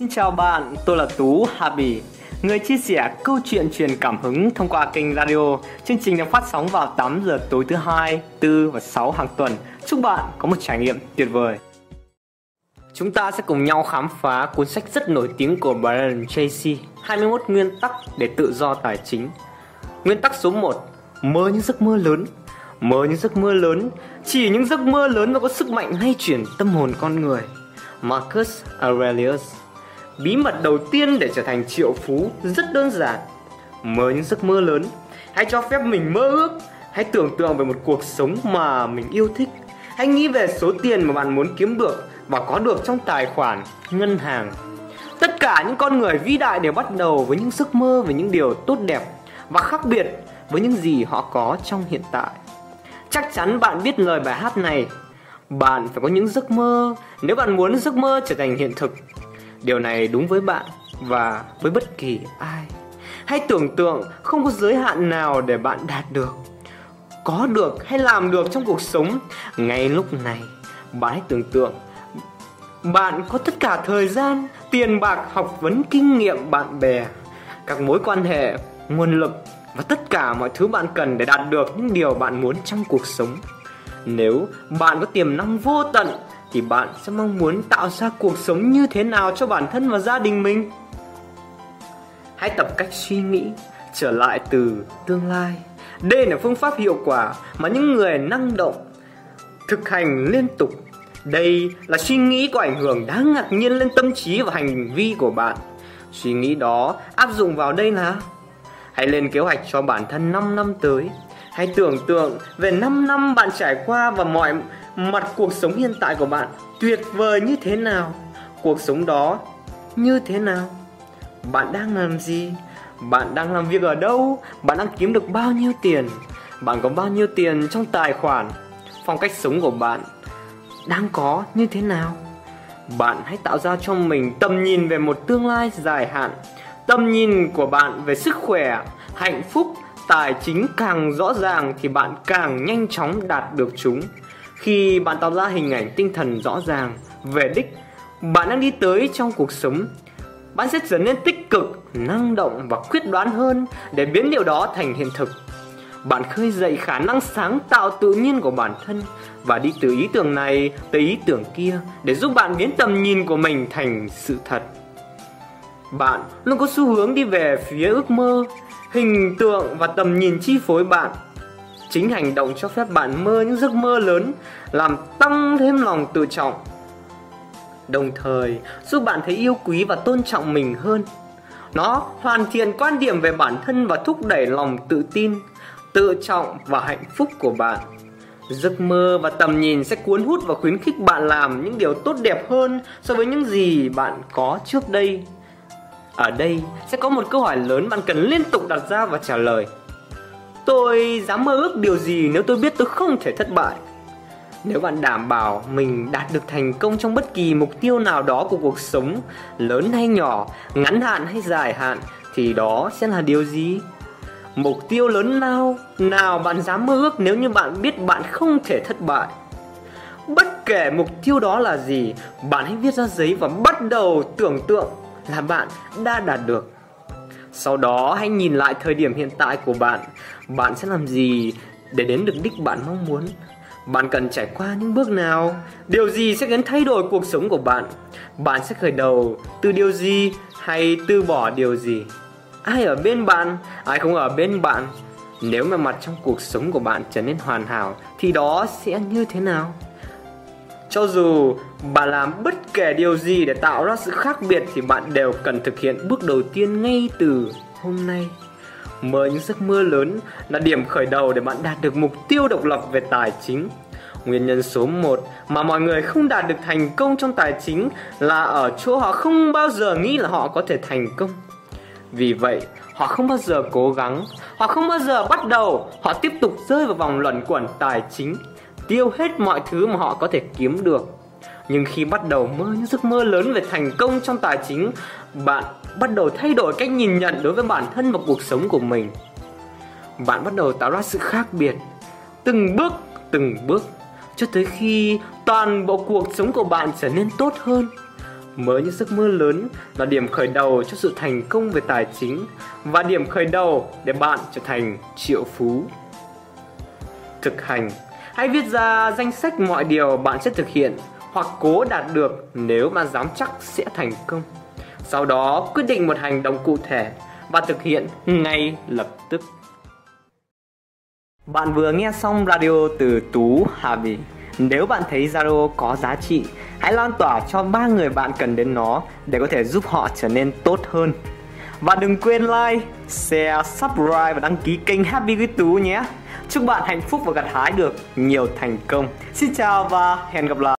Xin chào bạn, tôi là Tú Habi, người chia sẻ câu chuyện truyền cảm hứng thông qua kênh radio. Chương trình được phát sóng vào 8 giờ tối thứ hai, tư và 6 hàng tuần. Chúc bạn có một trải nghiệm tuyệt vời. Chúng ta sẽ cùng nhau khám phá cuốn sách rất nổi tiếng của Brian Tracy, 21 nguyên tắc để tự do tài chính. Nguyên tắc số 1, mơ những giấc mơ lớn. Mơ những giấc mơ lớn, chỉ những giấc mơ lớn mới có sức mạnh hay chuyển tâm hồn con người. Marcus Aurelius Bí mật đầu tiên để trở thành triệu phú rất đơn giản. Mơ những giấc mơ lớn. Hãy cho phép mình mơ ước. Hãy tưởng tượng về một cuộc sống mà mình yêu thích. Hãy nghĩ về số tiền mà bạn muốn kiếm được và có được trong tài khoản ngân hàng. Tất cả những con người vĩ đại đều bắt đầu với những giấc mơ về những điều tốt đẹp và khác biệt với những gì họ có trong hiện tại. Chắc chắn bạn biết lời bài hát này. Bạn phải có những giấc mơ nếu bạn muốn giấc mơ trở thành hiện thực Điều này đúng với bạn và với bất kỳ ai. Hãy tưởng tượng không có giới hạn nào để bạn đạt được. Có được hay làm được trong cuộc sống ngay lúc này. Bạn hãy tưởng tượng bạn có tất cả thời gian, tiền bạc, học vấn, kinh nghiệm, bạn bè, các mối quan hệ, nguồn lực và tất cả mọi thứ bạn cần để đạt được những điều bạn muốn trong cuộc sống. Nếu bạn có tiềm năng vô tận thì bạn sẽ mong muốn tạo ra cuộc sống như thế nào cho bản thân và gia đình mình? Hãy tập cách suy nghĩ trở lại từ tương lai. Đây là phương pháp hiệu quả mà những người năng động thực hành liên tục. Đây là suy nghĩ có ảnh hưởng đáng ngạc nhiên lên tâm trí và hành vi của bạn. Suy nghĩ đó áp dụng vào đây là hãy lên kế hoạch cho bản thân 5 năm tới. Hãy tưởng tượng về 5 năm bạn trải qua và mọi mặt cuộc sống hiện tại của bạn tuyệt vời như thế nào? Cuộc sống đó như thế nào? Bạn đang làm gì? Bạn đang làm việc ở đâu? Bạn đang kiếm được bao nhiêu tiền? Bạn có bao nhiêu tiền trong tài khoản? Phong cách sống của bạn đang có như thế nào? Bạn hãy tạo ra cho mình tầm nhìn về một tương lai dài hạn, tầm nhìn của bạn về sức khỏe, hạnh phúc, tài chính càng rõ ràng thì bạn càng nhanh chóng đạt được chúng khi bạn tạo ra hình ảnh tinh thần rõ ràng, về đích, bạn đang đi tới trong cuộc sống. Bạn sẽ trở nên tích cực, năng động và quyết đoán hơn để biến điều đó thành hiện thực. Bạn khơi dậy khả năng sáng tạo tự nhiên của bản thân và đi từ ý tưởng này tới ý tưởng kia để giúp bạn biến tầm nhìn của mình thành sự thật. Bạn luôn có xu hướng đi về phía ước mơ, hình tượng và tầm nhìn chi phối bạn chính hành động cho phép bạn mơ những giấc mơ lớn, làm tăng thêm lòng tự trọng. Đồng thời, giúp bạn thấy yêu quý và tôn trọng mình hơn. Nó hoàn thiện quan điểm về bản thân và thúc đẩy lòng tự tin, tự trọng và hạnh phúc của bạn. Giấc mơ và tầm nhìn sẽ cuốn hút và khuyến khích bạn làm những điều tốt đẹp hơn so với những gì bạn có trước đây. Ở đây sẽ có một câu hỏi lớn bạn cần liên tục đặt ra và trả lời. Tôi dám mơ ước điều gì nếu tôi biết tôi không thể thất bại Nếu bạn đảm bảo mình đạt được thành công trong bất kỳ mục tiêu nào đó của cuộc sống Lớn hay nhỏ, ngắn hạn hay dài hạn Thì đó sẽ là điều gì? Mục tiêu lớn nào nào bạn dám mơ ước nếu như bạn biết bạn không thể thất bại Bất kể mục tiêu đó là gì Bạn hãy viết ra giấy và bắt đầu tưởng tượng là bạn đã đạt được sau đó hãy nhìn lại thời điểm hiện tại của bạn. Bạn sẽ làm gì để đến được đích bạn mong muốn? Bạn cần trải qua những bước nào? Điều gì sẽ khiến thay đổi cuộc sống của bạn? Bạn sẽ khởi đầu từ điều gì hay từ bỏ điều gì? Ai ở bên bạn, ai không ở bên bạn? Nếu mà mặt trong cuộc sống của bạn trở nên hoàn hảo Thì đó sẽ như thế nào? Cho dù bạn làm bất kể điều gì để tạo ra sự khác biệt thì bạn đều cần thực hiện bước đầu tiên ngay từ hôm nay. Mơ những giấc mơ lớn là điểm khởi đầu để bạn đạt được mục tiêu độc lập về tài chính. Nguyên nhân số 1 mà mọi người không đạt được thành công trong tài chính là ở chỗ họ không bao giờ nghĩ là họ có thể thành công. Vì vậy, họ không bao giờ cố gắng, họ không bao giờ bắt đầu, họ tiếp tục rơi vào vòng luẩn quẩn tài chính tiêu hết mọi thứ mà họ có thể kiếm được. Nhưng khi bắt đầu mơ những giấc mơ lớn về thành công trong tài chính, bạn bắt đầu thay đổi cách nhìn nhận đối với bản thân và cuộc sống của mình. Bạn bắt đầu tạo ra sự khác biệt, từng bước từng bước, cho tới khi toàn bộ cuộc sống của bạn trở nên tốt hơn. Mới những giấc mơ lớn là điểm khởi đầu cho sự thành công về tài chính và điểm khởi đầu để bạn trở thành triệu phú. Thực hành Hãy viết ra danh sách mọi điều bạn sẽ thực hiện hoặc cố đạt được nếu bạn dám chắc sẽ thành công. Sau đó quyết định một hành động cụ thể và thực hiện ngay lập tức. Bạn vừa nghe xong radio từ Tú Hà Bì. Nếu bạn thấy radio có giá trị, hãy lan tỏa cho ba người bạn cần đến nó để có thể giúp họ trở nên tốt hơn. Và đừng quên like, share, subscribe và đăng ký kênh Happy với Tú nhé. Chúc bạn hạnh phúc và gặt hái được nhiều thành công. Xin chào và hẹn gặp lại.